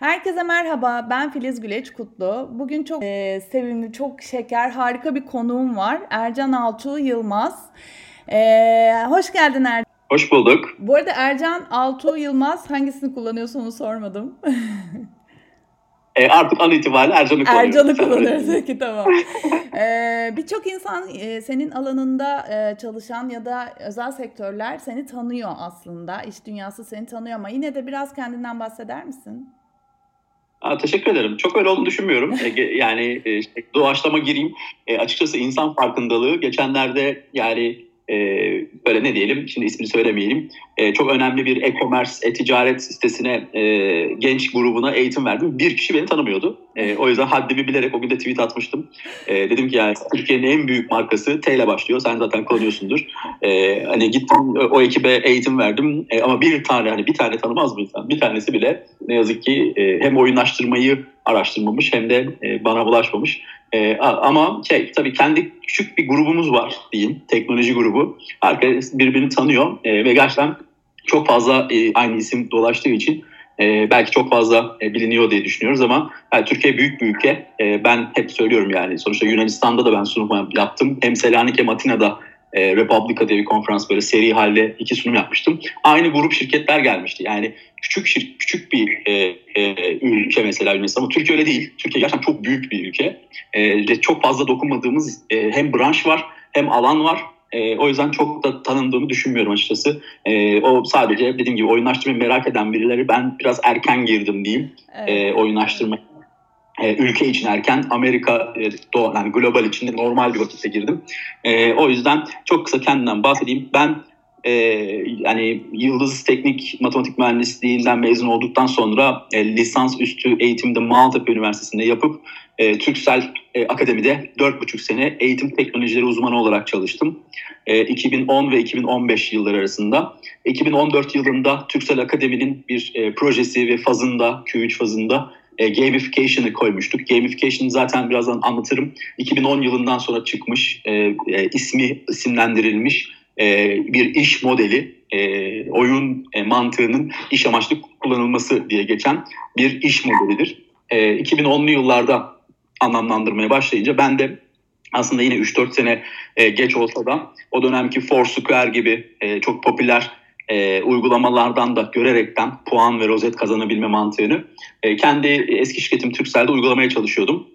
Herkese merhaba, ben Filiz Güleç Kutlu. Bugün çok e, sevimli, çok şeker, harika bir konuğum var. Ercan Altuğ Yılmaz. E, hoş geldin Ercan. Hoş bulduk. Bu arada Ercan Altuğ Yılmaz hangisini kullanıyorsun onu sormadım. E, artık an itibariyle Ercan'ı kullanıyoruz. Ercan'ı kullanıyoruz. Peki tamam. ee, Birçok insan e, senin alanında e, çalışan ya da özel sektörler seni tanıyor aslında. İş dünyası seni tanıyor ama yine de biraz kendinden bahseder misin? Aa, teşekkür ederim. Çok öyle olduğunu düşünmüyorum. E, yani e, işte, doğaçlama gireyim. E, açıkçası insan farkındalığı geçenlerde yani e, böyle ne diyelim şimdi ismini söylemeyelim e, çok önemli bir e-commerce e-ticaret sitesine e, genç grubuna eğitim verdim. Bir kişi beni tanımıyordu. E, o yüzden haddimi bilerek o gün de tweet atmıştım. Dedim ki yani Türkiye'nin en büyük markası T ile başlıyor. Sen zaten kullanıyorsundur. Hani gittim o ekibe eğitim verdim. Ama bir tane hani bir tane tanımaz mı insan? Bir tanesi bile ne yazık ki e, hem oyunlaştırmayı araştırmamış hem de e, bana bulaşmamış. E, ama şey tabii kendi küçük bir grubumuz var diyeyim. Teknoloji grubu. Herkes birbirini tanıyor e, ve gerçekten çok fazla aynı isim dolaştığı için belki çok fazla biliniyor diye düşünüyoruz ama yani Türkiye büyük bir ülke. Ben hep söylüyorum yani sonuçta Yunanistan'da da ben sunum yaptım. Hem Selanik hem Atina'da e, Republika diye bir konferans böyle seri halde iki sunum yapmıştım. Aynı grup şirketler gelmişti. Yani küçük şir, küçük bir e, e, ülke mesela Yunanistan ama Türkiye öyle değil. Türkiye gerçekten çok büyük bir ülke. E, çok fazla dokunmadığımız e, hem branş var hem alan var. E, o yüzden çok da tanındığımı düşünmüyorum açıkçası. E, o sadece dediğim gibi oyunlaştırmayı merak eden birileri ben biraz erken girdim diyeyim. Evet. E, oyunlaştırma e, ülke için erken Amerika e, doğal, yani global içinde normal bir vakitte girdim. E, o yüzden çok kısa kendimden bahsedeyim. Ben e, yani Yıldız Teknik Matematik Mühendisliğinden mezun olduktan sonra e, lisans üstü eğitimde Maltepe Üniversitesi'nde yapıp e, Türksel e, Akademi'de 4,5 sene eğitim teknolojileri uzmanı olarak çalıştım. E, 2010 ve 2015 yılları arasında. 2014 yılında Türksel Akademi'nin bir e, projesi ve fazında, Q3 fazında e, gamification'ı koymuştuk. Gamification zaten birazdan anlatırım. 2010 yılından sonra çıkmış, e, e, ismi isimlendirilmiş e, bir iş modeli, e, oyun e, mantığının iş amaçlı kullanılması diye geçen bir iş modelidir. E, 2010'lu yıllarda anlamlandırmaya başlayınca ben de aslında yine 3-4 sene e, geç olsa da o dönemki Foursquare gibi e, çok popüler e, uygulamalardan da görerekten puan ve rozet kazanabilme mantığını e, kendi eski şirketim Türkcell'de uygulamaya çalışıyordum.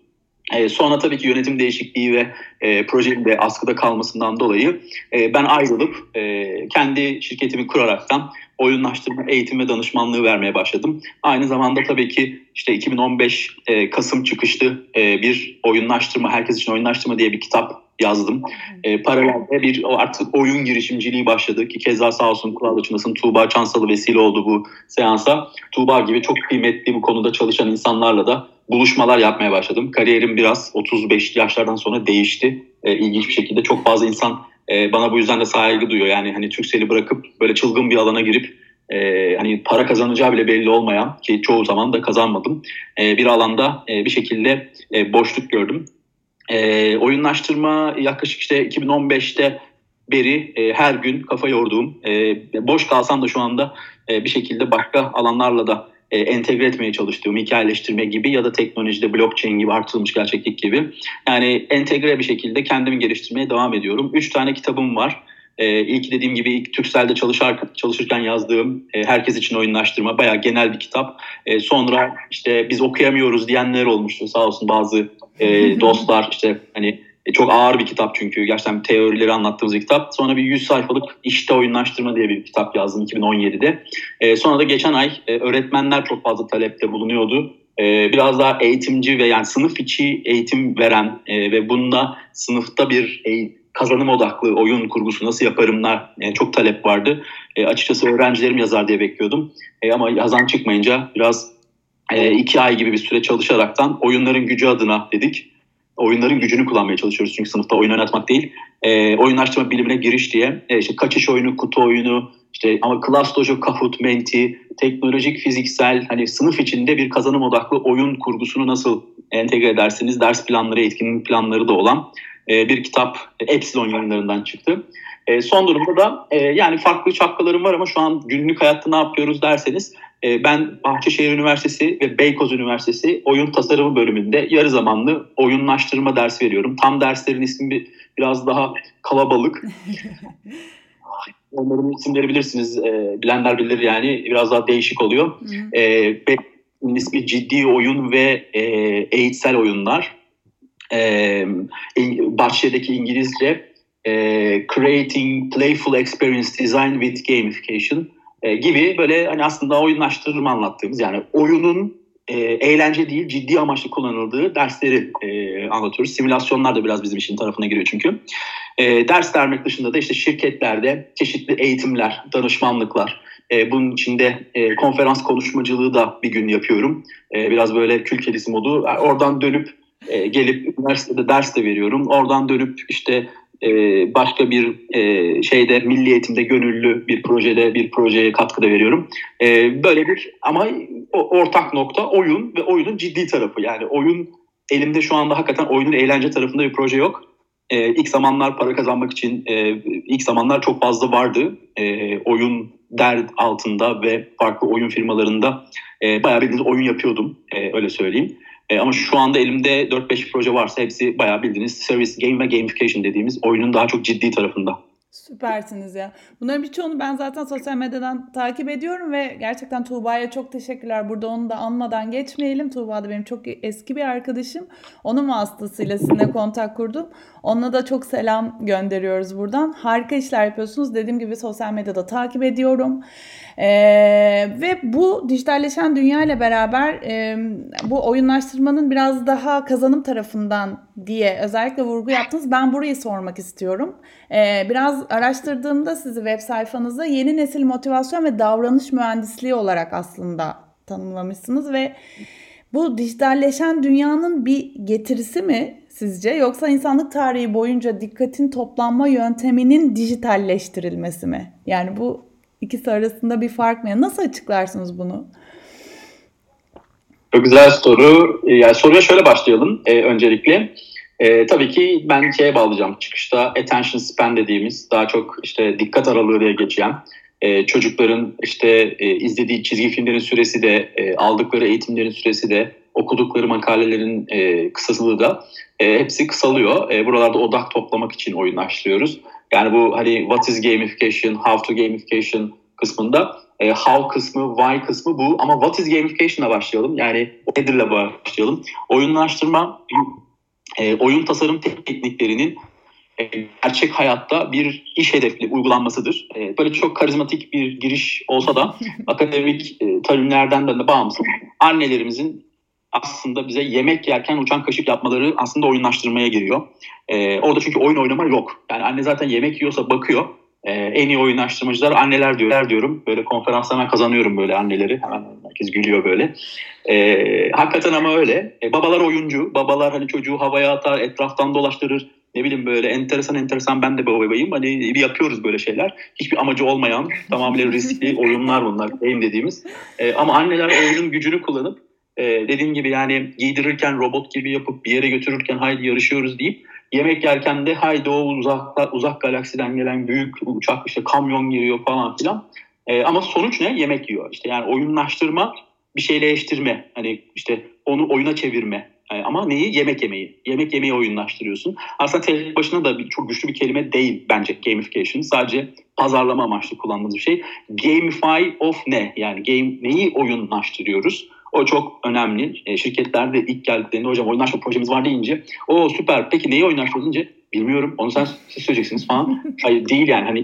E, sonra tabii ki yönetim değişikliği ve e, projenin de askıda kalmasından dolayı e, ben ayrılıp e, kendi şirketimi kuraraktan oyunlaştırma eğitim ve danışmanlığı vermeye başladım. Aynı zamanda tabii ki işte 2015 e, Kasım çıkışlı e, bir oyunlaştırma, herkes için oyunlaştırma diye bir kitap yazdım. E, paralelde bir artık oyun girişimciliği başladı ki keza sağ olsun Kural Açınas'ın Tuğba Çansalı vesile oldu bu seansa. Tuğba gibi çok kıymetli bu konuda çalışan insanlarla da buluşmalar yapmaya başladım. Kariyerim biraz 35 yaşlardan sonra değişti. E, ilginç bir şekilde çok fazla insan e, bana bu yüzden de saygı duyuyor. Yani hani Türksel'i bırakıp böyle çılgın bir alana girip e, hani para kazanacağı bile belli olmayan ki çoğu zaman da kazanmadım e, bir alanda e, bir şekilde e, boşluk gördüm. E, oyunlaştırma yaklaşık işte 2015'te beri e, her gün kafa yorduğum, e, boş kalsam da şu anda e, bir şekilde başka alanlarla da e, entegre etmeye çalıştığım hikayeleştirme gibi ya da teknolojide blockchain gibi artırılmış gerçeklik gibi. Yani entegre bir şekilde kendimi geliştirmeye devam ediyorum. Üç tane kitabım var. E, ilk dediğim gibi ilk Türkcell'de çalışar, çalışırken yazdığım e, Herkes için oyunlaştırma bayağı genel bir kitap. E, sonra işte biz okuyamıyoruz diyenler olmuştu sağ olsun bazı e, dostlar işte hani e, çok ağır bir kitap çünkü gerçekten teorileri anlattığımız bir kitap. Sonra bir 100 sayfalık işte oyunlaştırma diye bir kitap yazdım 2017'de. E, sonra da geçen ay e, öğretmenler çok fazla talepte bulunuyordu. E, biraz daha eğitimci ve yani sınıf içi eğitim veren e, ve bunda sınıfta bir kazanım odaklı oyun kurgusu nasıl yaparımlar yani çok talep vardı. E, açıkçası öğrencilerim yazar diye bekliyordum. E, ama yazan çıkmayınca biraz e, iki ay gibi bir süre çalışaraktan oyunların gücü adına dedik oyunların gücünü kullanmaya çalışıyoruz. Çünkü sınıfta oyun oynatmak değil. E, oyunlaştırma bilimine giriş diye e, işte kaçış oyunu, kutu oyunu, işte ama Class Dojo, Kahoot, Menti, teknolojik, fiziksel hani sınıf içinde bir kazanım odaklı oyun kurgusunu nasıl entegre edersiniz? Ders planları, etkinlik planları da olan e, bir kitap Epsilon yayınlarından çıktı. E, son durumda da e, yani farklı çapkalarım var ama şu an günlük hayatta ne yapıyoruz derseniz e, ben Bahçeşehir Üniversitesi ve Beykoz Üniversitesi oyun tasarımı bölümünde yarı zamanlı oyunlaştırma dersi veriyorum. Tam derslerin ismi biraz daha kalabalık. Onların isimleri bilirsiniz. E, bilenler bilir yani. Biraz daha değişik oluyor. E, ismi ciddi oyun ve e, eğitsel oyunlar. E, Bahçe'deki İngilizce e, Creating Playful Experience Design with Gamification e, gibi böyle hani aslında oyunlaştırma anlattığımız yani oyunun e, eğlence değil ciddi amaçlı kullanıldığı dersleri e, anlatıyoruz. Simülasyonlar da biraz bizim işin tarafına giriyor çünkü. E, ders vermek dışında da işte şirketlerde çeşitli eğitimler, danışmanlıklar, e, bunun içinde e, konferans konuşmacılığı da bir gün yapıyorum. E, biraz böyle külkelisi modu. Oradan dönüp e, gelip üniversitede ders de veriyorum. Oradan dönüp işte e, başka bir e, şeyde milli eğitimde gönüllü bir projede bir projeye katkıda veriyorum. E, böyle bir ama ortak nokta oyun ve oyunun ciddi tarafı. Yani oyun elimde şu anda hakikaten oyunun eğlence tarafında bir proje yok. E, ilk zamanlar para kazanmak için e, ilk zamanlar çok fazla vardı. E, oyun dert altında ve farklı oyun firmalarında e, bayağı bildiğiniz oyun yapıyordum e, öyle söyleyeyim. E, ama şu anda elimde 4-5 proje varsa hepsi bayağı bildiğiniz service game ve gamification dediğimiz oyunun daha çok ciddi tarafında. Süpersiniz ya. Bunların birçoğunu ben zaten sosyal medyadan takip ediyorum ve gerçekten Tuğba'ya çok teşekkürler. Burada onu da anmadan geçmeyelim. Tuğba da benim çok eski bir arkadaşım. Onun vasıtasıyla sizinle kontak kurdum. Onunla da çok selam gönderiyoruz buradan. Harika işler yapıyorsunuz. Dediğim gibi sosyal medyada takip ediyorum. Ee, ve bu dijitalleşen dünya ile beraber e, bu oyunlaştırmanın biraz daha kazanım tarafından diye özellikle vurgu yaptınız. Ben burayı sormak istiyorum. Ee, biraz araştırdığımda sizi web sayfanızda yeni nesil motivasyon ve davranış mühendisliği olarak aslında tanımlamışsınız ve bu dijitalleşen dünyanın bir getirisi mi sizce yoksa insanlık tarihi boyunca dikkatin toplanma yönteminin dijitalleştirilmesi mi? Yani bu ikisi arasında bir fark mı? Nasıl açıklarsınız bunu? Çok güzel soru. Ee, yani soruya şöyle başlayalım e, öncelikle. E, tabii ki ben şeye bağlayacağım. Çıkışta attention span dediğimiz daha çok işte dikkat aralığı diye geçen e, çocukların işte e, izlediği çizgi filmlerin süresi de e, aldıkları eğitimlerin süresi de okudukları makalelerin e, kısasılığı da e, hepsi kısalıyor. E, buralarda odak toplamak için oyunlaştırıyoruz. Yani bu hani what is gamification, how to gamification kısmında e, how kısmı, why kısmı bu. Ama what is gamification'a başlayalım. Yani nedirle başlayalım. Oyunlaştırma, e, oyun tasarım tekniklerinin e, gerçek hayatta bir iş hedefli uygulanmasıdır. E, böyle çok karizmatik bir giriş olsa da akademik e, terimlerden de bağımsız annelerimizin aslında bize yemek yerken uçan kaşık yapmaları aslında oyunlaştırmaya giriyor. E, orada çünkü oyun oynama yok. Yani anne zaten yemek yiyorsa bakıyor. E, en iyi oyunlaştırmacılar anneler diyor, diyorum. Böyle konferansta hemen kazanıyorum böyle anneleri. Hemen herkes gülüyor böyle. E, hakikaten ama öyle. E, babalar oyuncu. Babalar hani çocuğu havaya atar, etraftan dolaştırır. Ne bileyim böyle enteresan enteresan ben de babayım. Hani bir yapıyoruz böyle şeyler. Hiçbir amacı olmayan tamamen riskli oyunlar bunlar. Game dediğimiz. E, ama anneler oyunun gücünü kullanıp e, dediğim gibi yani giydirirken robot gibi yapıp bir yere götürürken haydi yarışıyoruz deyip yemek yerken de haydi o uzak, uzak galaksiden gelen büyük uçak işte kamyon giriyor falan filan. E, ama sonuç ne? Yemek yiyor. İşte yani oyunlaştırma bir şeyle eştirme. Hani işte onu oyuna çevirme. Yani ama neyi? Yemek yemeyi. Yemek yemeyi oyunlaştırıyorsun. Aslında tek başına da bir, çok güçlü bir kelime değil bence gamification. Sadece pazarlama amaçlı kullandığımız bir şey. Gamify of ne? Yani game neyi oyunlaştırıyoruz? O çok önemli. E, şirketler de ilk geldiklerinde hocam oyunlaşma projemiz var deyince o süper peki neyi oyunlaşma deyince bilmiyorum onu sen siz söyleyeceksiniz falan. Hayır değil yani hani,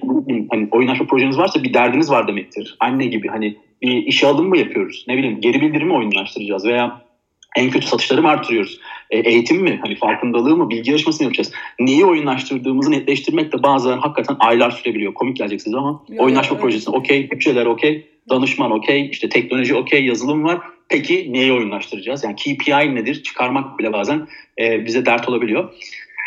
hani oyunlaşma projeniz varsa bir derdiniz var demektir. Anne gibi hani bir işe alım mı yapıyoruz? Ne bileyim geri bildirimi oyunlaştıracağız veya en kötü satışları mı artırıyoruz? E, eğitim mi? Hani farkındalığı mı? Bilgi yarışması mı yapacağız? Neyi oyunlaştırdığımızı netleştirmek de bazen hakikaten aylar sürebiliyor. Komik geleceksiniz ama Yok, oyunlaşma evet. projesi okey, bütçeler okey, danışman okey, işte teknoloji okey, yazılım var. Peki neyi oyunlaştıracağız? Yani KPI nedir? Çıkarmak bile bazen e, bize dert olabiliyor.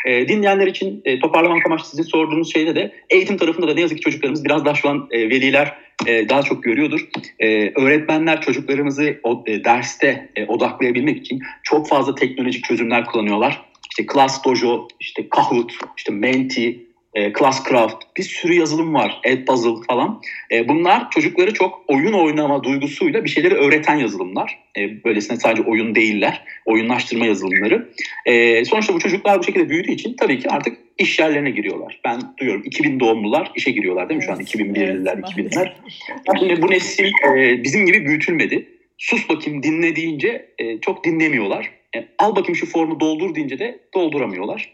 E, dinleyenler için e, toparlamak amaçlı sizin sorduğunuz şeyde de eğitim tarafında da ne yazık ki çocuklarımız biraz daha şu an e, veliler e, daha çok görüyordur. E, öğretmenler çocuklarımızı o, derste odaklayabilmek için çok fazla teknolojik çözümler kullanıyorlar. İşte Class Dojo, işte Kahoot, işte Menti, e, Classcraft, bir sürü yazılım var, Edpuzzle falan. E, bunlar çocukları çok oyun oynama duygusuyla bir şeyleri öğreten yazılımlar. E, böylesine sadece oyun değiller, oyunlaştırma yazılımları. E, sonuçta bu çocuklar bu şekilde büyüdüğü için tabii ki artık iş yerlerine giriyorlar. Ben duyuyorum 2000 doğumlular işe giriyorlar değil mi şu an 2001'liler, evet, 2000'ler. Şimdi bu nesil e, bizim gibi büyütülmedi. Sus bakayım dinle deyince e, çok dinlemiyorlar. E, al bakayım şu formu doldur deyince de dolduramıyorlar.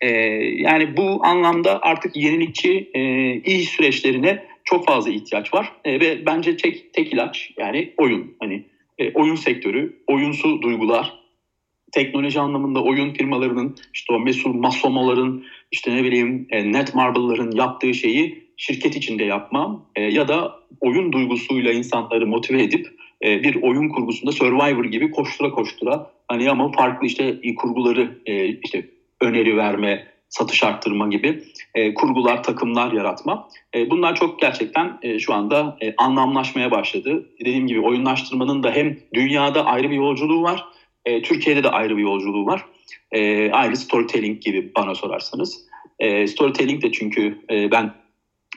E, yani bu anlamda artık yenilikçi e, iş süreçlerine çok fazla ihtiyaç var. E, ve bence tek, tek ilaç yani oyun. Hani e, oyun sektörü, oyunsu duygular, teknoloji anlamında oyun firmalarının işte o mesul Masomo'ların işte ne bileyim e, Netmarble'ların yaptığı şeyi şirket içinde yapmam e, ya da oyun duygusuyla insanları motive edip e, bir oyun kurgusunda Survivor gibi koştura koştura hani ama farklı işte kurguları e, işte öneri verme, satış arttırma gibi e, kurgular, takımlar yaratma. E, bunlar çok gerçekten e, şu anda e, anlamlaşmaya başladı. Dediğim gibi oyunlaştırmanın da hem dünyada ayrı bir yolculuğu var, e, Türkiye'de de ayrı bir yolculuğu var. E, ayrı storytelling gibi bana sorarsanız. E, storytelling de çünkü e, ben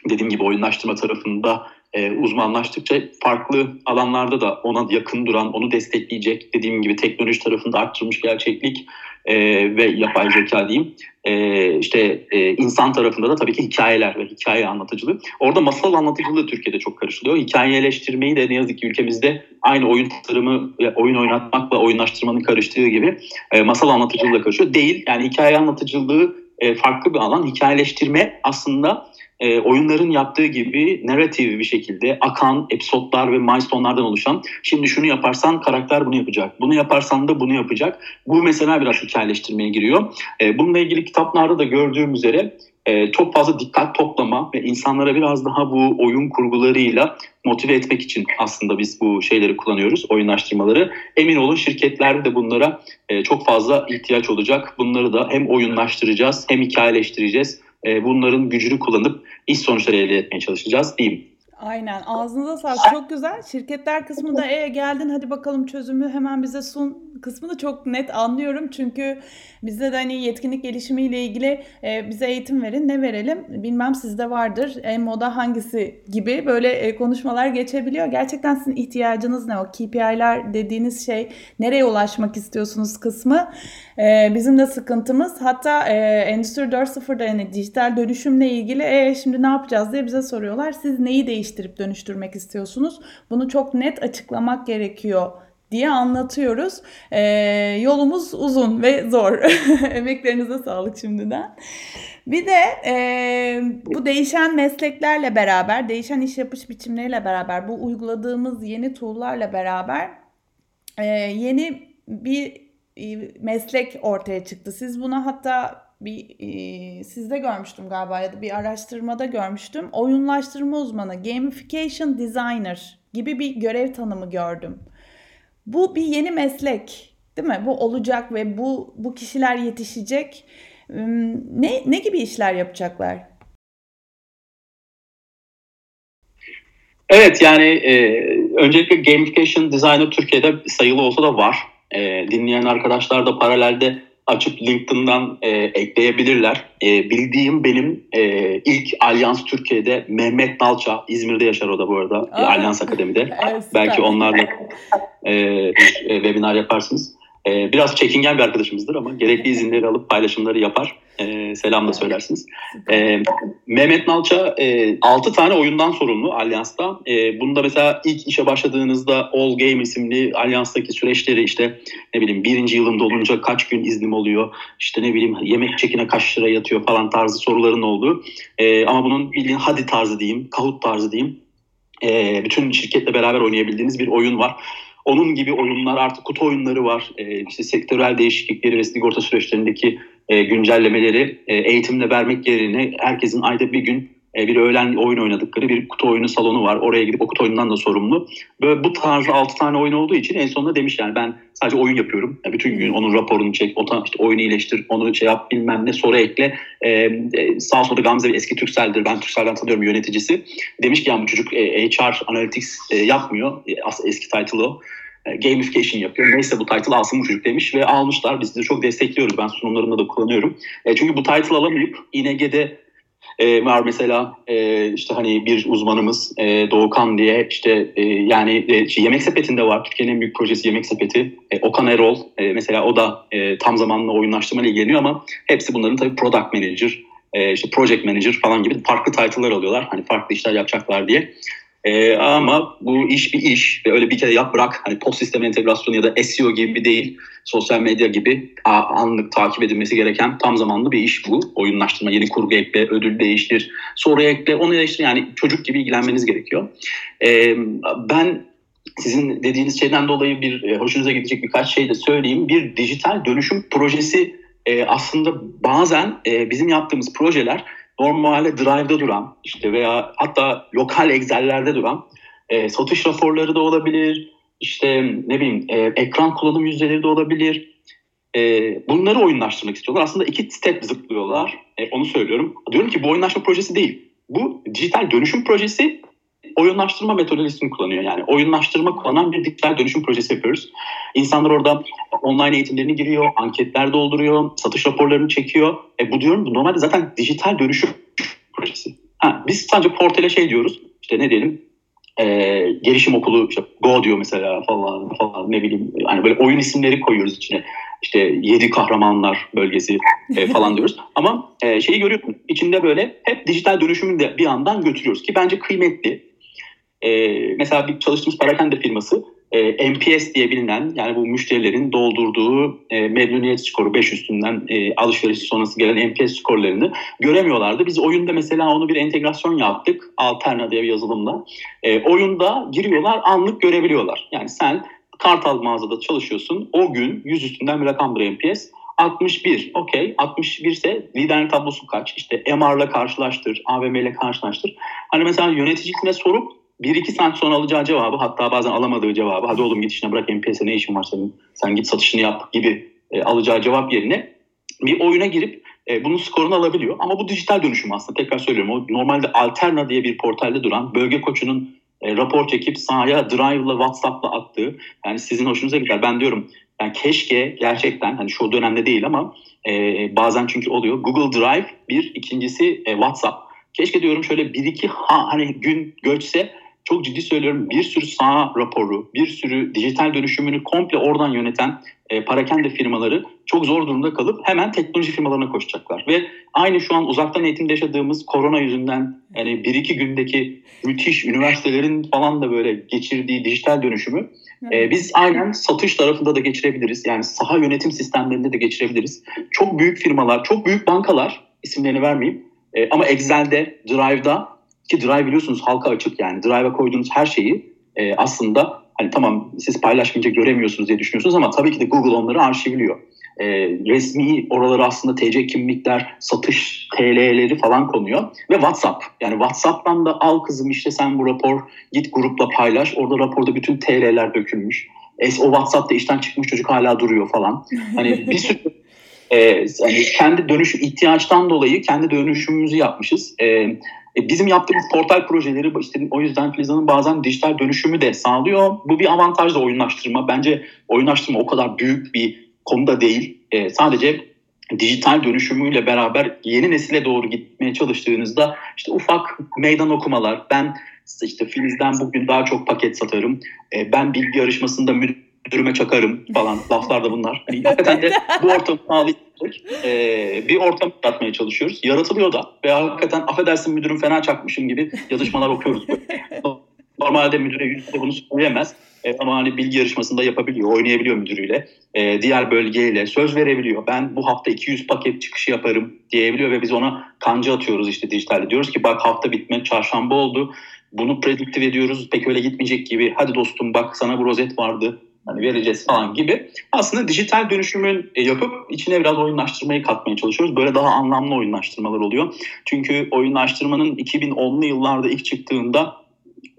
dediğim gibi oyunlaştırma tarafında e, uzmanlaştıkça farklı alanlarda da ona yakın duran, onu destekleyecek dediğim gibi teknoloji tarafında arttırmış gerçeklik e, ve yapay zeka diyeyim. E, işte e, insan tarafında da tabii ki hikayeler ve hikaye anlatıcılığı. Orada masal anlatıcılığı Türkiye'de çok karışılıyor. Hikayeleştirmeyi de ne yazık ki ülkemizde aynı oyun tasarımı, oyun oynatmakla oyunlaştırmanın karıştığı gibi e, masal anlatıcılığı da karışıyor. Değil yani hikaye anlatıcılığı e, farklı bir alan. Hikayeleştirme aslında e, oyunların yaptığı gibi narratif bir şekilde akan episodlar ve milestone'lardan oluşan şimdi şunu yaparsan karakter bunu yapacak. Bunu yaparsan da bunu yapacak. Bu mesela biraz hikayeleştirmeye giriyor. E, bununla ilgili kitaplarda da gördüğüm üzere e, çok fazla dikkat toplama ve insanlara biraz daha bu oyun kurgularıyla motive etmek için aslında biz bu şeyleri kullanıyoruz, oyunlaştırmaları. Emin olun şirketlerde de bunlara e, çok fazla ihtiyaç olacak. Bunları da hem oyunlaştıracağız hem hikayeleştireceğiz bunların gücünü kullanıp iş sonuçları elde etmeye çalışacağız diyeyim. Aynen ağzınıza sağlık çok güzel. Şirketler kısmı da e geldin hadi bakalım çözümü hemen bize sun kısmını çok net anlıyorum. Çünkü bizde de hani yetkinlik gelişimiyle ilgili e, bize eğitim verin ne verelim bilmem sizde vardır en moda hangisi gibi böyle e, konuşmalar geçebiliyor. Gerçekten sizin ihtiyacınız ne o KPI'ler dediğiniz şey nereye ulaşmak istiyorsunuz kısmı e, bizim de sıkıntımız. Hatta e, Endüstri 4.0'da yani dijital dönüşümle ilgili e, şimdi ne yapacağız diye bize soruyorlar. Siz neyi değiştirip dönüştürmek istiyorsunuz? Bunu çok net açıklamak gerekiyor diye anlatıyoruz. Ee, yolumuz uzun ve zor. Emeklerinize sağlık şimdiden. Bir de e, bu değişen mesleklerle beraber, değişen iş yapış biçimleriyle beraber, bu uyguladığımız yeni tool'larla beraber e, yeni bir e, meslek ortaya çıktı. Siz buna hatta bir e, sizde görmüştüm galiba ya da bir araştırmada görmüştüm. Oyunlaştırma uzmanı, gamification designer gibi bir görev tanımı gördüm. Bu bir yeni meslek, değil mi? Bu olacak ve bu bu kişiler yetişecek. Ne ne gibi işler yapacaklar? Evet yani e, öncelikle gamification designer Türkiye'de sayılı olsa da var. E, dinleyen arkadaşlar da paralelde açıp LinkedIn'dan e, ekleyebilirler. E, bildiğim benim e, ilk Alyans Türkiye'de Mehmet Nalça, İzmir'de yaşar o da bu arada, Aa, Alyans Akademi'de. Evet, Belki onlarla e, bir e, webinar yaparsınız. E, biraz çekingen bir arkadaşımızdır ama gerekli izinleri alıp paylaşımları yapar. E, selam da söylersiniz. E, Mehmet Nalça e, 6 tane oyundan sorumlu Alyans'ta. E, bunda mesela ilk işe başladığınızda All Game isimli Alyans'taki süreçleri işte ne bileyim birinci yılında olunca kaç gün iznim oluyor, işte ne bileyim yemek çekine kaç lira yatıyor falan tarzı soruların olduğu. E, ama bunun bildiğin hadi tarzı diyeyim, kahut tarzı diyeyim. E, bütün şirketle beraber oynayabildiğiniz bir oyun var. Onun gibi oyunlar artık kutu oyunları var. E, işte sektörel değişiklikleri ve sigorta süreçlerindeki e, güncellemeleri e, eğitimle vermek yerine herkesin ayda bir gün e, bir öğlen oyun oynadıkları bir kutu oyunu salonu var. Oraya gidip o kutu oyunundan da sorumlu. Böyle bu tarz 6 tane oyun olduğu için en sonunda demiş yani ben sadece oyun yapıyorum. Yani bütün gün onun raporunu çek, o işte oyunu iyileştir, onu şey yap bilmem ne soru ekle. Ee, e, sağ solda Gamze bir eski Türksel'dir. Ben Türksel'den tanıyorum yöneticisi. Demiş ki yani bu çocuk e, HR Analytics e, yapmıyor. E, eski title o e, gamification yapıyor. Neyse bu title alsın bu çocuk demiş ve almışlar. Biz de çok destekliyoruz. Ben sunumlarımda da kullanıyorum. E, çünkü bu title alamayıp İNG'de E, var mesela e, işte hani bir uzmanımız e, Doğukan diye işte e, yani e, şey, Yemek Sepeti'nde var. Türkiye'nin en büyük projesi Yemek Sepeti. E, Okan Erol e, mesela o da e, tam zamanlı oyunlaştırma ile ilgileniyor ama hepsi bunların tabii product manager, e, işte project manager falan gibi farklı title'lar alıyorlar. Hani farklı işler yapacaklar diye. E, ama bu iş bir iş ve öyle bir kere yap bırak. Hani post sistem entegrasyonu ya da SEO gibi değil, sosyal medya gibi anlık takip edilmesi gereken tam zamanlı bir iş bu. Oyunlaştırma, yeni kurgu ekle, ödül değiştir, sonra ekle, onu değiştir. Yani çocuk gibi ilgilenmeniz gerekiyor. E, ben sizin dediğiniz şeyden dolayı bir e, hoşunuza gidecek birkaç şey de söyleyeyim. Bir dijital dönüşüm projesi e, aslında bazen e, bizim yaptığımız projeler normalde Drive'da duran işte veya hatta lokal Excel'lerde duran e, satış raporları da olabilir. İşte ne bileyim e, ekran kullanım yüzdeleri de olabilir. E, bunları oyunlaştırmak istiyorlar. Aslında iki step zıplıyorlar. E, onu söylüyorum. Diyorum ki bu oyunlaşma projesi değil. Bu dijital dönüşüm projesi oyunlaştırma metodolojisini kullanıyor. Yani oyunlaştırma kullanan bir dijital dönüşüm projesi yapıyoruz. İnsanlar orada online eğitimlerini giriyor, anketler dolduruyor, satış raporlarını çekiyor. E bu diyorum normalde zaten dijital dönüşüm projesi. Ha, biz sadece portale şey diyoruz, işte ne diyelim, e, gelişim okulu işte Go diyor mesela falan falan ne bileyim hani böyle oyun isimleri koyuyoruz içine işte yedi kahramanlar bölgesi e, falan diyoruz ama e, şeyi görüyorsun içinde böyle hep dijital dönüşümü de bir yandan götürüyoruz ki bence kıymetli e, mesela bir çalıştığımız parakende firması e, NPS diye bilinen yani bu müşterilerin doldurduğu e, memnuniyet skoru 5 üstünden e, alışveriş sonrası gelen NPS skorlarını göremiyorlardı. Biz oyunda mesela onu bir entegrasyon yaptık Alterna diye bir yazılımla. E, oyunda giriyorlar anlık görebiliyorlar. Yani sen Kartal mağazada çalışıyorsun o gün 100 üstünden bir rakamdır NPS. 61, okey. 61 ise liderlik tablosu kaç? İşte MR'la karşılaştır, AVM ile karşılaştır. Hani mesela yöneticisine sorup bir iki saat sonra alacağı cevabı hatta bazen alamadığı cevabı hadi oğlum git işine bırak MPS'e ne işin var senin sen git satışını yap gibi e, alacağı cevap yerine bir oyuna girip e, bunun skorunu alabiliyor. Ama bu dijital dönüşüm aslında tekrar söylüyorum. O normalde Alterna diye bir portalde duran bölge koçunun e, rapor çekip sahaya Drive'la WhatsApp'la attığı yani sizin hoşunuza gider. Ben diyorum yani keşke gerçekten hani şu dönemde değil ama e, bazen çünkü oluyor. Google Drive bir ikincisi e, WhatsApp. Keşke diyorum şöyle bir iki ha, hani gün göçse çok ciddi söylüyorum bir sürü sağ raporu, bir sürü dijital dönüşümünü komple oradan yöneten e, parakende firmaları çok zor durumda kalıp hemen teknoloji firmalarına koşacaklar. Ve aynı şu an uzaktan eğitimde yaşadığımız korona yüzünden yani bir iki gündeki müthiş üniversitelerin falan da böyle geçirdiği dijital dönüşümü e, biz aynen satış tarafında da geçirebiliriz. Yani saha yönetim sistemlerinde de geçirebiliriz. Çok büyük firmalar, çok büyük bankalar isimlerini vermeyeyim e, ama Excel'de, Drive'da ki Drive biliyorsunuz halka açık yani. Drive'a koyduğunuz her şeyi e, aslında hani tamam siz paylaşmayınca göremiyorsunuz diye düşünüyorsunuz ama tabii ki de Google onları arşivliyor. E, resmi oraları aslında TC kimlikler, satış TL'leri falan konuyor. Ve WhatsApp. Yani WhatsApp'tan da al kızım işte sen bu rapor git grupla paylaş. Orada raporda bütün TL'ler dökülmüş. Es, o WhatsApp'ta işten çıkmış çocuk hala duruyor falan. Hani bir sürü e, yani kendi dönüş ihtiyaçtan dolayı kendi dönüşümümüzü yapmışız. E, e, bizim yaptığımız portal projeleri işte o yüzden Filiza'nın bazen dijital dönüşümü de sağlıyor. Bu bir avantaj da oyunlaştırma. Bence oyunlaştırma o kadar büyük bir konuda değil. E, sadece dijital dönüşümüyle beraber yeni nesile doğru gitmeye çalıştığınızda işte ufak meydan okumalar. Ben işte Filiz'den bugün daha çok paket satarım. E, ben bilgi yarışmasında müdürüme çakarım falan laflar da bunlar. Yani hakikaten de bu ortamı sağlayıp e, bir ortam yaratmaya çalışıyoruz. Yaratılıyor da ve hakikaten affedersin müdürüm fena çakmışım gibi yazışmalar okuyoruz. Normalde müdüre yüzde bunu söyleyemez. E, ama hani bilgi yarışmasında yapabiliyor, oynayabiliyor müdürüyle. E, diğer bölgeyle söz verebiliyor. Ben bu hafta 200 paket çıkışı yaparım diyebiliyor ve biz ona kancı atıyoruz işte dijitalde. Diyoruz ki bak hafta bitme çarşamba oldu. Bunu prediktif ediyoruz. Pek öyle gitmeyecek gibi. Hadi dostum bak sana bu rozet vardı hani vereceğiz falan gibi. Aslında dijital dönüşümün e, yapıp içine biraz oyunlaştırmayı katmaya çalışıyoruz. Böyle daha anlamlı oyunlaştırmalar oluyor. Çünkü oyunlaştırmanın 2010'lu yıllarda ilk çıktığında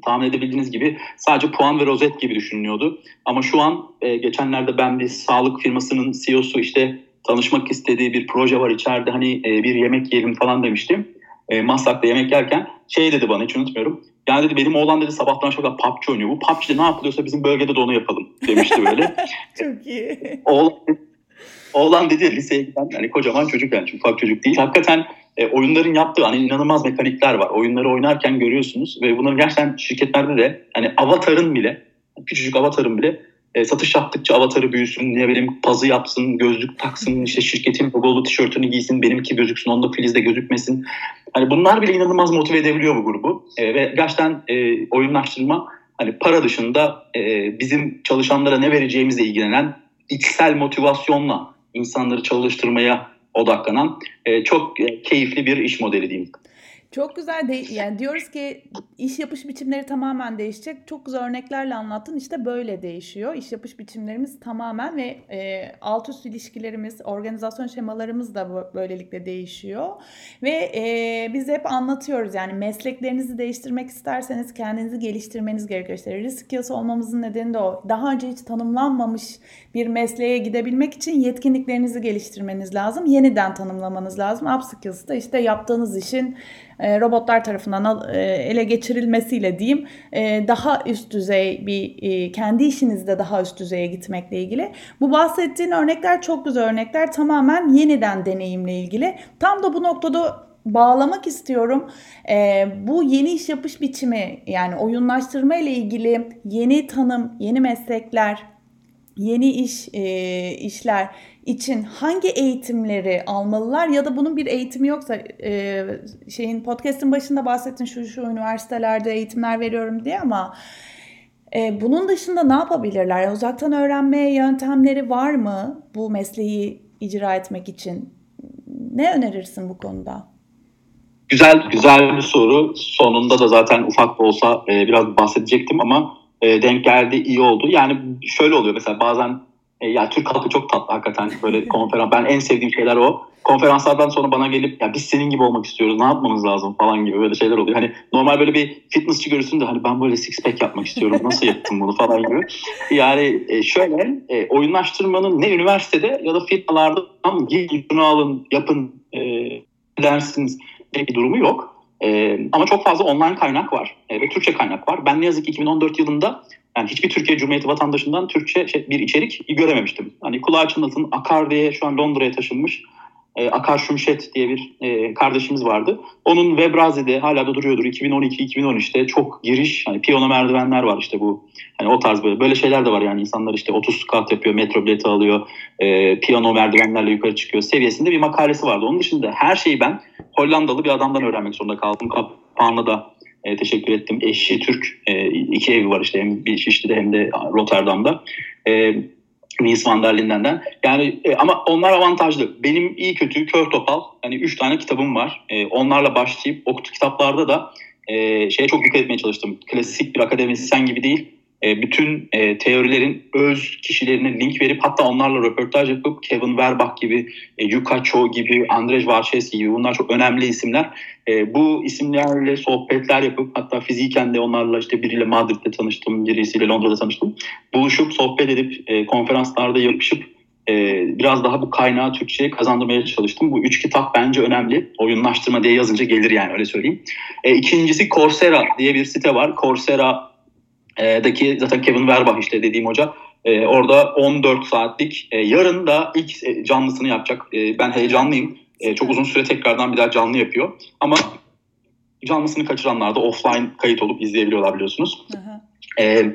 tahmin edebildiğiniz gibi sadece puan ve rozet gibi düşünülüyordu. Ama şu an e, geçenlerde ben bir sağlık firmasının CEO'su işte tanışmak istediği bir proje var içeride hani e, bir yemek yiyelim falan demiştim. E, Maslak'ta yemek yerken şey dedi bana hiç unutmuyorum. Yani dedi benim oğlan dedi sabahtan akşama PUBG oynuyor. Bu PUBG'de ne yapılıyorsa bizim bölgede de onu yapalım demişti böyle. Çok iyi. Oğlan, Oğlan dedi liseye giden yani kocaman çocuk yani ufak çocuk değil. Hakikaten e, oyunların yaptığı hani inanılmaz mekanikler var. Oyunları oynarken görüyorsunuz ve bunları gerçekten şirketlerde de hani avatarın bile küçücük avatarın bile e, satış yaptıkça avatarı büyüsün, ne bileyim pazı yapsın, gözlük taksın, işte şirketin logolu tişörtünü giysin, benimki gözüksün, onda filizde gözükmesin. Hani bunlar bile inanılmaz motive edebiliyor bu grubu. E, ve gerçekten e, oyunlaştırma hani para dışında e, bizim çalışanlara ne vereceğimizle ilgilenen içsel motivasyonla insanları çalıştırmaya odaklanan e, çok e, keyifli bir iş modeli diyeyim. Çok güzel de yani diyoruz ki iş yapış biçimleri tamamen değişecek. Çok güzel örneklerle anlattın. İşte böyle değişiyor. İş yapış biçimlerimiz tamamen ve e, alt üst ilişkilerimiz, organizasyon şemalarımız da böylelikle değişiyor. Ve e, biz hep anlatıyoruz yani mesleklerinizi değiştirmek isterseniz kendinizi geliştirmeniz gerekiyor. İşte risk skills olmamızın nedeni de o. Daha önce hiç tanımlanmamış bir mesleğe gidebilmek için yetkinliklerinizi geliştirmeniz lazım. Yeniden tanımlamanız lazım. Upskills da işte yaptığınız işin robotlar tarafından e, ele geçirilmesiyle diyeyim e, daha üst düzey bir kendi işinizde daha üst düzeye gitmekle ilgili. Bu bahsettiğin örnekler çok güzel örnekler tamamen yeniden deneyimle ilgili. Tam da bu noktada bağlamak istiyorum. E, bu yeni iş yapış biçimi yani oyunlaştırma ile ilgili yeni tanım, yeni meslekler, yeni iş e, işler için hangi eğitimleri almalılar ya da bunun bir eğitimi yoksa e, şeyin podcast'in başında bahsettin şu şu üniversitelerde eğitimler veriyorum diye ama e, bunun dışında ne yapabilirler? Uzaktan öğrenme yöntemleri var mı bu mesleği icra etmek için? Ne önerirsin bu konuda? Güzel güzel bir soru. Sonunda da zaten ufak da olsa e, biraz bahsedecektim ama e, denk geldi iyi oldu. Yani şöyle oluyor mesela bazen e, ya Türk halkı çok tatlı hakikaten böyle konferans. Ben en sevdiğim şeyler o. Konferanslardan sonra bana gelip ya biz senin gibi olmak istiyoruz. Ne yapmamız lazım falan gibi böyle şeyler oluyor. Hani normal böyle bir fitnessçi görürsün de hani ben böyle six pack yapmak istiyorum. Nasıl yaptım bunu falan gibi. Yani e, şöyle e, oyunlaştırmanın ne üniversitede ya da firmalardan gidin bunu alın yapın e, dersiniz bir durumu yok. E, ama çok fazla online kaynak var e, ve Türkçe kaynak var. Ben ne yazık ki 2014 yılında yani hiçbir Türkiye Cumhuriyeti vatandaşından Türkçe şey, bir içerik görememiştim. Hani kulağı çınlasın Akar diye şu an Londra'ya taşınmış e, Akar Şumşet diye bir e, kardeşimiz vardı. Onun Webrazi'de hala da duruyordur 2012-2013'te çok giriş hani piyano merdivenler var işte bu hani o tarz böyle böyle şeyler de var yani insanlar işte 30 kat yapıyor metro bileti alıyor e, piyano merdivenlerle yukarı çıkıyor seviyesinde bir makalesi vardı. Onun dışında her şeyi ben Hollandalı bir adamdan öğrenmek zorunda kaldım. Kapağında da e, teşekkür ettim. Eşi Türk. E, iki evi var işte hem bir Şişli'de hem de Rotterdam'da. E, Nils van der Linden'den. Yani e, ama onlar avantajlı. Benim iyi kötü kör topal hani üç tane kitabım var. E, onlarla başlayıp o kitaplarda da e, şeye çok dikkat etmeye çalıştım. Klasik bir akademisyen gibi değil e, bütün e, teorilerin öz kişilerine link verip hatta onlarla röportaj yapıp Kevin Werbach gibi, e, Yuka Cho gibi, Andrzej Warszewski gibi bunlar çok önemli isimler. Bu isimlerle sohbetler yapıp hatta fiziken de onlarla işte biriyle Madrid'de tanıştım, birisiyle Londra'da tanıştım. Buluşup sohbet edip konferanslarda yapışıp biraz daha bu kaynağı Türkçe'ye kazandırmaya çalıştım. Bu üç kitap bence önemli. Oyunlaştırma diye yazınca gelir yani öyle söyleyeyim. E, ikincisi Coursera diye bir site var. Coursera e, daki zaten Kevin Werbach işte dediğim hoca e, orada 14 saatlik e, yarın da ilk e, canlısını yapacak. E, ben heyecanlıyım. E, çok uzun süre tekrardan bir daha canlı yapıyor. Ama canlısını kaçıranlar da offline kayıt olup izleyebiliyorlar biliyorsunuz. Hı hı. E,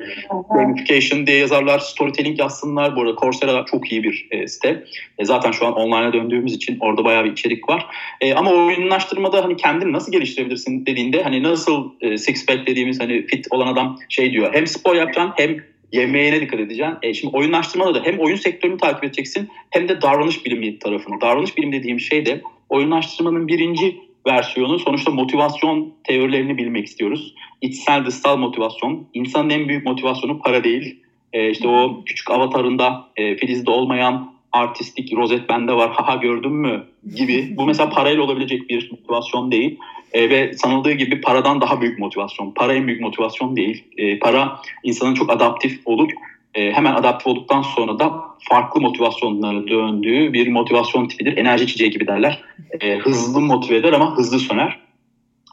gamification diye yazarlar, storytelling yazsınlar. Bu arada Coursera çok iyi bir e, site. E, zaten şu an online'a döndüğümüz için orada bayağı bir içerik var. E, ama oyunlaştırmada hani kendini nasıl geliştirebilirsin dediğinde hani nasıl e, six pack dediğimiz hani fit olan adam şey diyor. Hem spor yapacaksın hem yemeğine dikkat edeceksin. E, şimdi oyunlaştırmada da hem oyun sektörünü takip edeceksin hem de davranış bilimi tarafını. Davranış bilim dediğim şey de oyunlaştırmanın birinci versiyonu sonuçta motivasyon teorilerini bilmek istiyoruz. İçsel dışsal motivasyon. İnsanın en büyük motivasyonu para değil. E, işte o küçük avatarında e, Filiz'de olmayan artistik rozet bende var haha gördün mü gibi. Bu mesela parayla olabilecek bir motivasyon değil. E, ve sanıldığı gibi paradan daha büyük motivasyon. Para en büyük motivasyon değil. E, para insanın çok adaptif olup e, hemen adaptif olduktan sonra da farklı motivasyonlara döndüğü bir motivasyon tipidir. Enerji içeceği gibi derler. E, hızlı motive eder ama hızlı söner.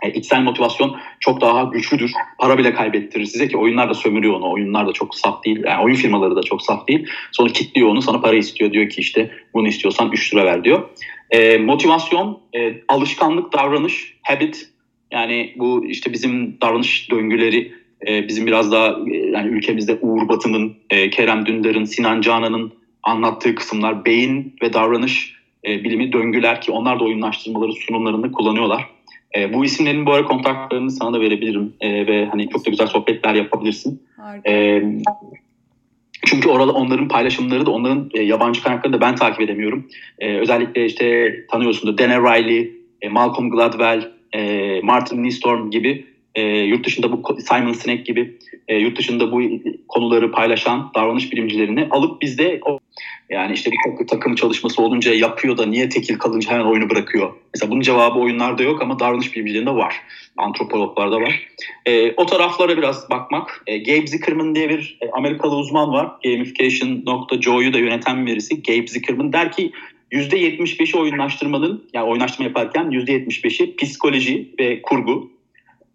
E, motivasyon çok daha güçlüdür. Para bile kaybettirir size ki oyunlar da sömürüyor onu. Oyunlar da çok saf değil. Yani oyun firmaları da çok saf değil. Sonra kilitliyor onu. Sana para istiyor. Diyor ki işte bunu istiyorsan 3 lira ver diyor. E, motivasyon, e, alışkanlık, davranış, habit. Yani bu işte bizim davranış döngüleri e, bizim biraz daha e, yani ülkemizde Uğur Batı'nın, e, Kerem Dündar'ın, Sinan Canan'ın anlattığı kısımlar beyin ve davranış e, bilimi döngüler ki onlar da oyunlaştırmaları sunumlarında kullanıyorlar. E, bu isimlerin bu ara kontaklarını sana da verebilirim e, ve hani çok da güzel sohbetler yapabilirsin. E, çünkü orada onların paylaşımları da onların e, yabancı kaynaklarını da ben takip edemiyorum. E, özellikle işte tanıyorsunuz Dana Riley, e, Malcolm Gladwell, e, Martin Nistorm gibi e, yurt dışında bu Simon Sinek gibi e, yurt dışında bu konuları paylaşan davranış bilimcilerini alıp bizde yani işte bir takım çalışması olunca yapıyor da niye tekil kalınca hemen oyunu bırakıyor. Mesela bunun cevabı oyunlarda yok ama davranış bilimcilerinde var. Antropologlarda var. E, o taraflara biraz bakmak. E, Gabe Zickerman diye bir e, Amerikalı uzman var. Gamification.jo'yu da yöneten birisi. Gabe Zickerman der ki %75'i oyunlaştırmanın yani oyunlaştırma yaparken %75'i psikoloji ve kurgu.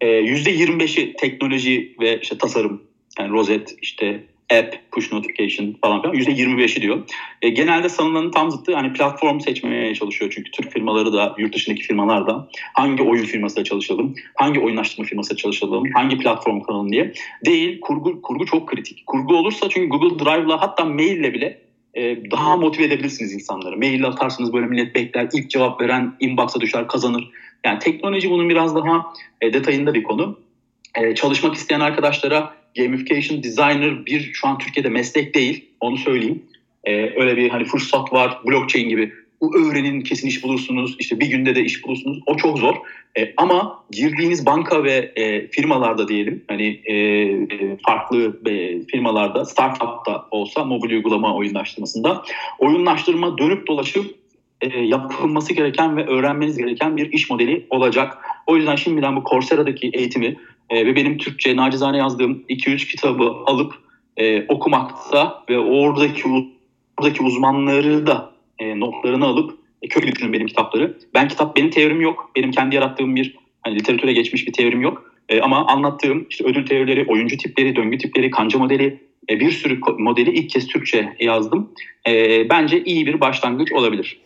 %25'i ee, teknoloji ve işte tasarım yani rozet işte app, push notification falan filan %25'i diyor. E, genelde sanılanın tam zıttı hani platform seçmeye çalışıyor çünkü Türk firmaları da yurt dışındaki firmalar da hangi oyun firmasıyla çalışalım, hangi oyunlaştırma firmasıyla çalışalım, hangi platform kullanalım diye. Değil, kurgu kurgu çok kritik. Kurgu olursa çünkü Google Drive'la hatta maille bile e, daha motive edebilirsiniz insanları. Mail atarsınız böyle millet bekler, ilk cevap veren inbox'a düşer, kazanır. Yani teknoloji bunun biraz daha e, detayında bir konu. E, çalışmak isteyen arkadaşlara gamification designer bir şu an Türkiye'de meslek değil, onu söyleyeyim. E, öyle bir hani fırsat var, blockchain gibi. Öğrenin kesin iş bulursunuz, işte bir günde de iş bulursunuz. O çok zor. E, ama girdiğiniz banka ve e, firmalarda diyelim, hani e farklı e, firmalarda, startupta olsa mobil uygulama oyunlaştırmasında oyunlaştırma dönüp dolaşıp e, yapılması gereken ve öğrenmeniz gereken bir iş modeli olacak. O yüzden şimdiden bu Coursera'daki eğitimi e, ve benim Türkçe nacizane yazdığım 2-3 kitabı alıp e, okumakta ve oradaki oradaki uzmanları da e, notlarını alıp e, kök bitirin benim kitapları. Ben kitap benim teorim yok. Benim kendi yarattığım bir hani literatüre geçmiş bir teorim yok. E, ama anlattığım işte ödül teorileri, oyuncu tipleri, döngü tipleri, kanca modeli e, bir sürü modeli ilk kez Türkçe yazdım. E, bence iyi bir başlangıç olabilir.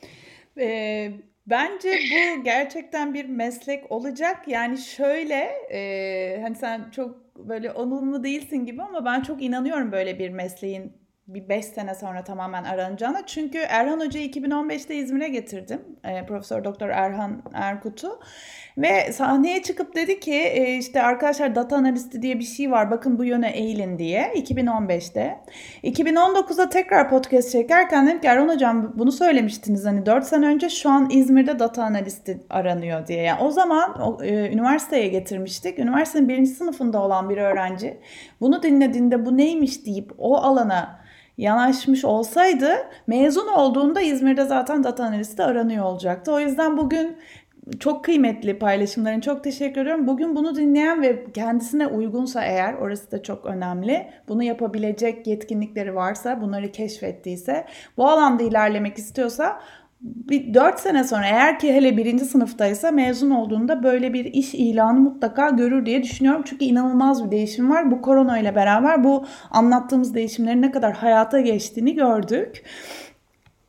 Ee, bence bu gerçekten bir meslek olacak. Yani şöyle e, hani sen çok böyle onurlu değilsin gibi ama ben çok inanıyorum böyle bir mesleğin bir 5 sene sonra tamamen aranacağına. Çünkü Erhan Hoca'yı 2015'te İzmir'e getirdim. E, Profesör Doktor Erhan Erkut'u. Ve sahneye çıkıp dedi ki e, işte arkadaşlar data analisti diye bir şey var. Bakın bu yöne eğilin diye 2015'te. 2019'da tekrar podcast çekerken dedim ki Erhan Hocam bunu söylemiştiniz hani 4 sene önce şu an İzmir'de data analisti aranıyor diye. Yani o zaman o, e, üniversiteye getirmiştik. Üniversitenin birinci sınıfında olan bir öğrenci bunu dinlediğinde bu neymiş deyip o alana yanaşmış olsaydı mezun olduğunda İzmir'de zaten data analisti aranıyor olacaktı. O yüzden bugün çok kıymetli paylaşımların çok teşekkür ediyorum. Bugün bunu dinleyen ve kendisine uygunsa eğer orası da çok önemli. Bunu yapabilecek yetkinlikleri varsa, bunları keşfettiyse, bu alanda ilerlemek istiyorsa bir 4 sene sonra eğer ki hele birinci sınıftaysa mezun olduğunda böyle bir iş ilanı mutlaka görür diye düşünüyorum. Çünkü inanılmaz bir değişim var. Bu korona ile beraber bu anlattığımız değişimlerin ne kadar hayata geçtiğini gördük.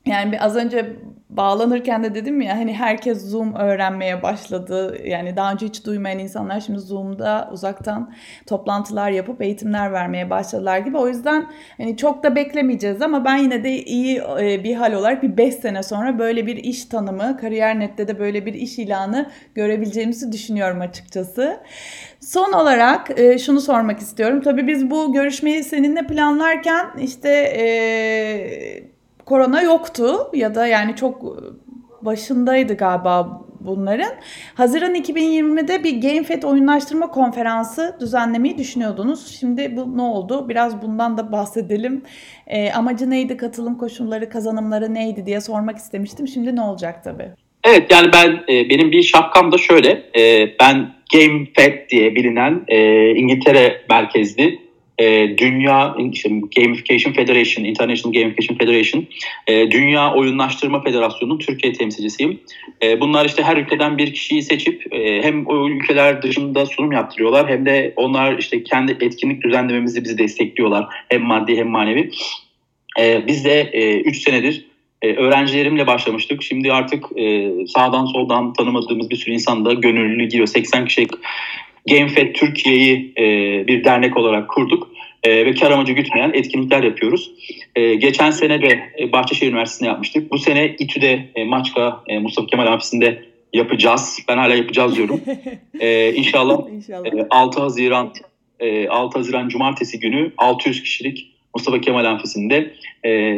Yani az önce bağlanırken de dedim ya hani herkes Zoom öğrenmeye başladı. Yani daha önce hiç duymayan insanlar şimdi Zoom'da uzaktan toplantılar yapıp eğitimler vermeye başladılar gibi. O yüzden hani çok da beklemeyeceğiz ama ben yine de iyi e, bir hal olarak bir 5 sene sonra böyle bir iş tanımı, Kariyer.net'te de böyle bir iş ilanı görebileceğimizi düşünüyorum açıkçası. Son olarak e, şunu sormak istiyorum. Tabii biz bu görüşmeyi seninle planlarken işte e, korona yoktu ya da yani çok başındaydı galiba bunların. Haziran 2020'de bir GameFed oyunlaştırma konferansı düzenlemeyi düşünüyordunuz. Şimdi bu ne oldu? Biraz bundan da bahsedelim. E, amacı neydi? Katılım koşulları, kazanımları neydi diye sormak istemiştim. Şimdi ne olacak tabii? Evet yani ben e, benim bir şapkam da şöyle. E, ben GameFed diye bilinen e, İngiltere merkezli e, dünya işte Gamification Federation, International Gamification Federation, e, Dünya Oyunlaştırma Federasyonu'nun Türkiye temsilcisiyim. E, bunlar işte her ülkeden bir kişiyi seçip e, hem o ülkeler dışında sunum yaptırıyorlar hem de onlar işte kendi etkinlik düzenlememizi bizi destekliyorlar. Hem maddi hem manevi. E, biz de 3 e, senedir e, öğrencilerimle başlamıştık. Şimdi artık e, sağdan soldan tanımadığımız bir sürü insan da gönüllü giriyor. 80 kişilik GameFed Türkiye'yi e, bir dernek olarak kurduk e, ve kar amacı gütmeyen etkinlikler yapıyoruz. E, geçen sene de e, Bahçeşehir Üniversitesi'nde yapmıştık. Bu sene İTÜ'de e, Maçka e, Mustafa Kemal Amfisi'nde yapacağız. Ben hala yapacağız diyorum. e, inşallah, inşallah. E, 6 Haziran e, 6 Haziran Cumartesi günü 600 kişilik Mustafa Kemal Amfisi'nde e,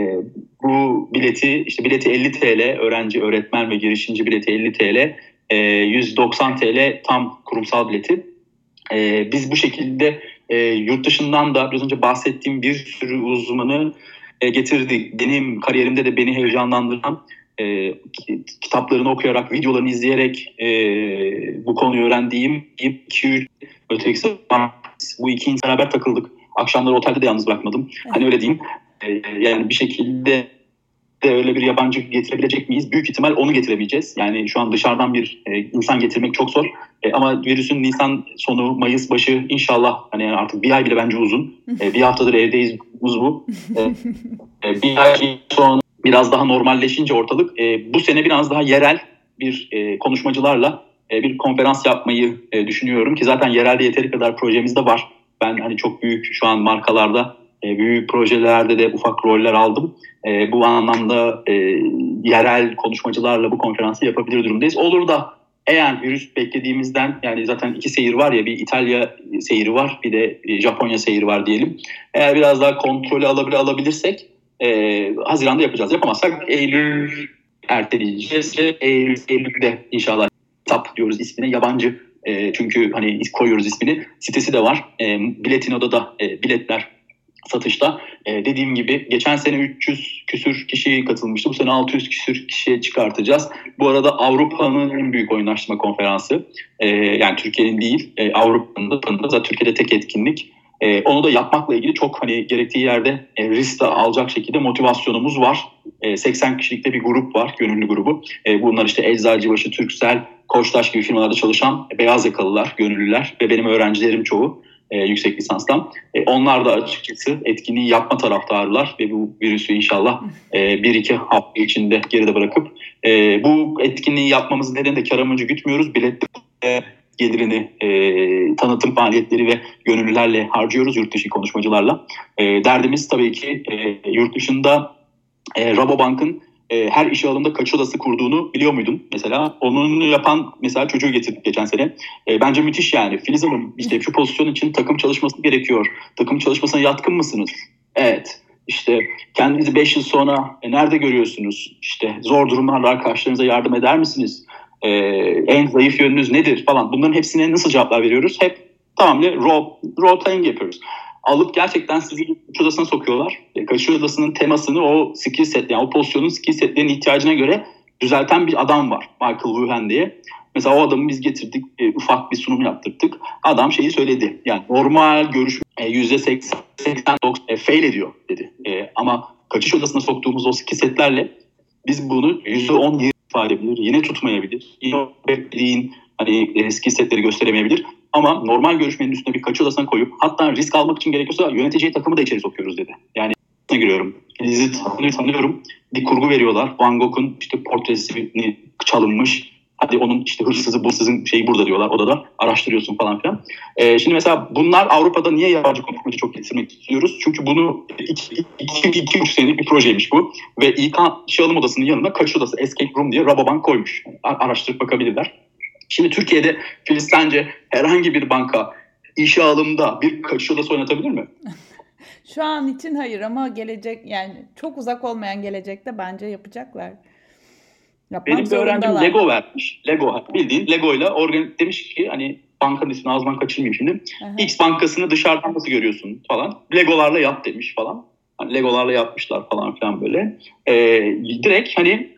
bu bileti işte bileti 50 TL öğrenci, öğretmen ve girişimci bileti 50 TL e, 190 TL tam kurumsal bileti. E, biz bu şekilde e, yurt dışından da biraz önce bahsettiğim bir sürü uzmanı e, getirdik. Benim kariyerimde de beni heyecanlandıran e, kitaplarını okuyarak, videolarını izleyerek e, bu konuyu öğrendiğim 2-3 öteki bu iki insan beraber takıldık. Akşamları otelde de yalnız bırakmadım. Hani öyle diyeyim. E, yani bir şekilde de öyle bir yabancı getirebilecek miyiz? Büyük ihtimal onu getiremeyeceğiz. Yani şu an dışarıdan bir e, insan getirmek çok zor. E, ama virüsün Nisan sonu, Mayıs başı inşallah hani artık bir ay bile bence uzun. E, bir haftadır evdeyiz uz bu. E, e, bir ay sonra biraz daha normalleşince ortalık e, bu sene biraz daha yerel bir e, konuşmacılarla e, bir konferans yapmayı e, düşünüyorum ki zaten yerelde yeteri kadar projemiz de var. Ben hani çok büyük şu an markalarda e, büyük projelerde de ufak roller aldım. E, bu anlamda e, yerel konuşmacılarla bu konferansı yapabilir durumdayız. Olur da eğer virüs beklediğimizden yani zaten iki seyir var ya bir İtalya seyri var bir de Japonya seyri var diyelim. Eğer biraz daha kontrolü alabilir, alabilirsek e, Haziran'da yapacağız. Yapamazsak Eylül erteleyeceğiz. Eylül, Eylül'de inşallah TAP diyoruz ismine yabancı e, çünkü hani koyuyoruz ismini. Sitesi de var. E, Biletino'da da e, biletler satışta. E, dediğim gibi geçen sene 300 küsür kişi katılmıştı. Bu sene 600 küsür kişiye çıkartacağız. Bu arada Avrupa'nın en büyük oyunlaştırma konferansı. E, yani Türkiye'nin değil, e, Avrupa'nın da Türkiye'de tek etkinlik. E, onu da yapmakla ilgili çok hani gerektiği yerde e, risk de alacak şekilde motivasyonumuz var. E, 80 kişilikte bir grup var, gönüllü grubu. E, bunlar işte Eczacıbaşı, Türksel, Koçtaş gibi firmalarda çalışan beyaz yakalılar, gönüllüler ve benim öğrencilerim çoğu e, yüksek lisanstan. E, onlar da açıkçası etkinliği yapma taraftarlar ve bu virüsü inşallah e, bir iki hafta içinde geride bırakıp e, bu etkinliği yapmamızın nedeni de kar amacı gütmüyoruz. Bilet gelirini e, tanıtım faaliyetleri ve gönüllülerle harcıyoruz yurt dışı konuşmacılarla. E, derdimiz tabii ki e, yurt dışında e, Rabobank'ın e, her işe alımda kaç odası kurduğunu biliyor muydun mesela? Onun yapan mesela çocuğu getirdik geçen sene. E, bence müthiş yani. Filiz Hanım işte şu pozisyon için takım çalışması gerekiyor. Takım çalışmasına yatkın mısınız? Evet. İşte kendinizi 5 yıl sonra e, nerede görüyorsunuz? İşte zor durumlarla arkadaşlarınıza yardım eder misiniz? E, en zayıf yönünüz nedir falan. Bunların hepsine nasıl cevaplar veriyoruz? Hep tamamıyla role, role playing yapıyoruz alıp gerçekten sizi kaçış odasına sokuyorlar. E, kaçış odasının temasını o skill set yani o pozisyonun skill setlerinin ihtiyacına göre düzelten bir adam var. Michael Wuhan diye. Mesela o adamı biz getirdik, e, ufak bir sunum yaptırdık. Adam şeyi söyledi. Yani normal görüşme e, %80, 80, 90 e, fail ediyor dedi. E, ama kaçış odasına soktuğumuz o skill setlerle biz bunu %10 ifade edebilir. Yine tutmayabilir. Yine hani eski setleri gösteremeyebilir. Ama normal görüşmenin üstüne bir kaçı odasına koyup hatta risk almak için gerekiyorsa yöneticiyi takımı da içeri sokuyoruz dedi. Yani giriyorum. Filiz'i tanıyorum. Bir kurgu veriyorlar. Van Gogh'un işte portresini çalınmış. Hadi onun işte hırsızı, hırsızın şeyi burada diyorlar odada. Araştırıyorsun falan filan. Ee, şimdi mesela bunlar Avrupa'da niye yabancı konuşmacı çok getirmek istiyoruz? Çünkü bunu 2-3 senelik bir projeymiş bu. Ve İK işe alım odasının yanına kaçış odası Escape Room diye Rabobank koymuş. Araştırıp bakabilirler. Şimdi Türkiye'de Filiz sence herhangi bir banka işe alımda bir kaçış odası oynatabilir mi? Şu an için hayır ama gelecek yani çok uzak olmayan gelecekte bence yapacaklar. Yapmak Benim bir öğrencim Lego vermiş. Lego bildiğin Lego ile organ demiş ki hani bankanın ismini ağzından kaçırmayayım şimdi. Aha. X bankasını dışarıdan nasıl görüyorsun falan. Legolarla yap demiş falan. Hani Legolarla yapmışlar falan filan böyle. Ee, direkt hani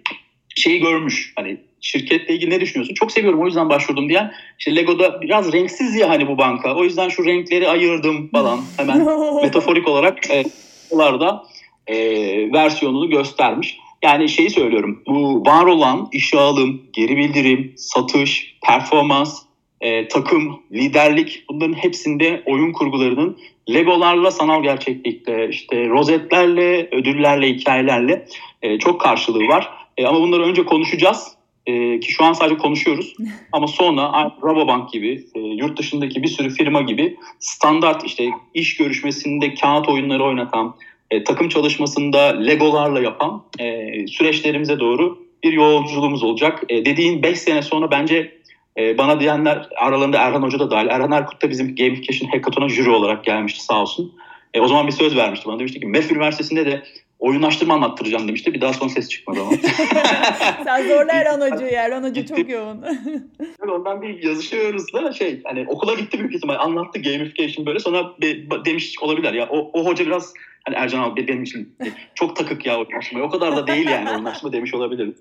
şeyi görmüş. Hani şirketle ilgili ne düşünüyorsun? Çok seviyorum o yüzden başvurdum diyen. İşte Lego'da biraz renksiz ya hani bu banka. O yüzden şu renkleri ayırdım falan. Hemen metaforik olarak e, da e, versiyonunu göstermiş. Yani şeyi söylüyorum. Bu var olan işe alım, geri bildirim, satış, performans, e, takım, liderlik bunların hepsinde oyun kurgularının Legolarla, sanal gerçeklikle, işte rozetlerle, ödüllerle, hikayelerle e, çok karşılığı var. E, ama bunları önce konuşacağız. E, ki şu an sadece konuşuyoruz. Ama sonra Rabobank gibi, e, yurt dışındaki bir sürü firma gibi standart işte iş görüşmesinde kağıt oyunları oynatan, e, takım çalışmasında Legolarla yapan e, süreçlerimize doğru bir yolculuğumuz olacak. E, dediğin 5 sene sonra bence e, bana diyenler aralarında Erhan Hoca da dahil. Erhan Erkut da bizim Gamification Hackathon'a jüri olarak gelmişti sağ olsun. E, o zaman bir söz vermişti bana. Demişti ki MEF Üniversitesi'nde de oyunlaştırma anlattıracağım demişti. Bir daha son ses çıkmadı ama. Sen zorla Erhan Hoca'yı. Erhan Hoca çok yoğun. Ondan bir yazışıyoruz da şey hani okula gitti büyük ihtimal anlattı gamification böyle sonra be, demiş olabilir ya o, o hoca biraz hani Ercan abi benim için çok takık ya oyunlaşma o kadar da değil yani oyunlaşma demiş olabilir.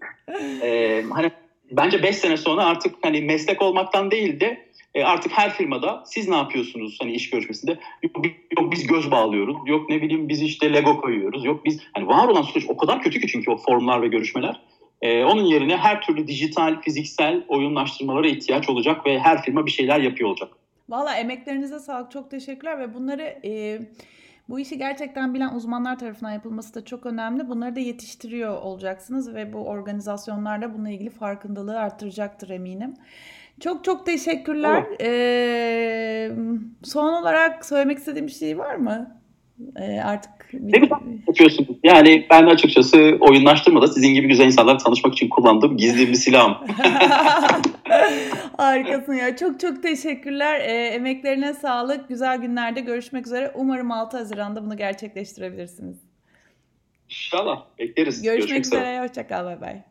Ee, hani bence 5 sene sonra artık hani meslek olmaktan değil de e, artık her firmada siz ne yapıyorsunuz hani iş görüşmesinde? Yok, yok biz göz bağlıyoruz. Yok ne bileyim biz işte Lego koyuyoruz. Yok biz hani var olan süreç o kadar kötü ki çünkü o formlar ve görüşmeler. Ee, onun yerine her türlü dijital, fiziksel oyunlaştırmalara ihtiyaç olacak ve her firma bir şeyler yapıyor olacak. Valla emeklerinize sağlık. Çok teşekkürler ve bunları e, bu işi gerçekten bilen uzmanlar tarafından yapılması da çok önemli. Bunları da yetiştiriyor olacaksınız ve bu organizasyonlar da bununla ilgili farkındalığı arttıracaktır eminim. Çok çok teşekkürler. Ee, son olarak söylemek istediğim bir şey var mı? Ee, artık ne yapıyorsunuz? Yani ben açıkçası oyunlaştırmada sizin gibi güzel insanlarla tanışmak için kullandığım gizli bir silahım. Harikasın ya. Çok çok teşekkürler. E, emeklerine sağlık. Güzel günlerde görüşmek üzere. Umarım 6 Haziran'da bunu gerçekleştirebilirsiniz. İnşallah. Bekleriz. Görüşmek, Görüşmek üzere. Hoşçakal. Bay bay.